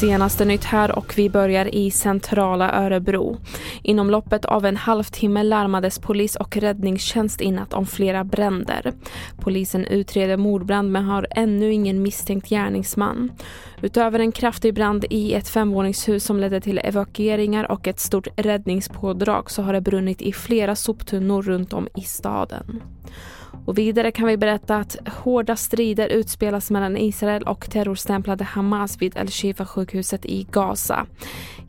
Senaste nytt här och vi börjar i centrala Örebro. Inom loppet av en halvtimme larmades polis och räddningstjänst inatt om flera bränder. Polisen utreder mordbrand men har ännu ingen misstänkt gärningsman. Utöver en kraftig brand i ett femvåningshus som ledde till evakueringar och ett stort räddningspådrag så har det brunnit i flera soptunnor runt om i staden. Och vidare kan vi berätta att hårda strider utspelas mellan Israel och terrorstämplade Hamas vid Al-Shifa-sjukhuset i Gaza.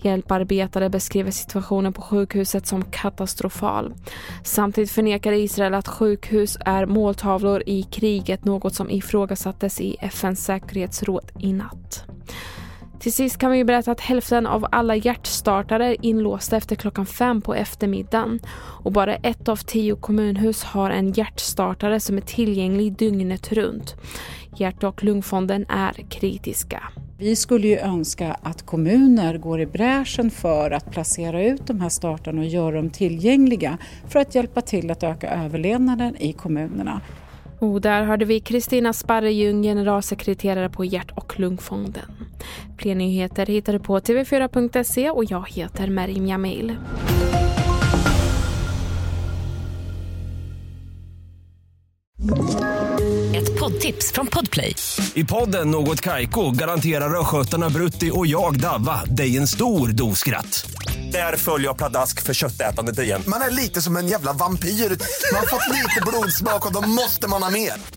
Hjälparbetare beskriver situationen på sjukhuset som katastrofal. Samtidigt förnekar Israel att sjukhus är måltavlor i kriget, något som ifrågasattes i FNs säkerhetsråd i natt. Till sist kan vi berätta att hälften av alla hjärtstartare är inlåsta efter klockan fem på eftermiddagen. Och bara ett av tio kommunhus har en hjärtstartare som är tillgänglig dygnet runt. Hjärt och lungfonden är kritiska. Vi skulle ju önska att kommuner går i bräschen för att placera ut de här startarna och göra dem tillgängliga för att hjälpa till att öka överlevnaden i kommunerna. Och där hörde vi Kristina Sparrejung, generalsekreterare på Hjärt och lungfonden. Fler nyheter hittar du på tv4.se och jag heter Merim Jamil. Ett poddtips från Podplay. I podden Något Kaiko garanterar östgötarna Brutti och jag, Davva, dig en stor dos skratt. Där följer jag pladask för köttätandet igen. Man är lite som en jävla vampyr. Man har fått lite blodsmak och då måste man ha mer.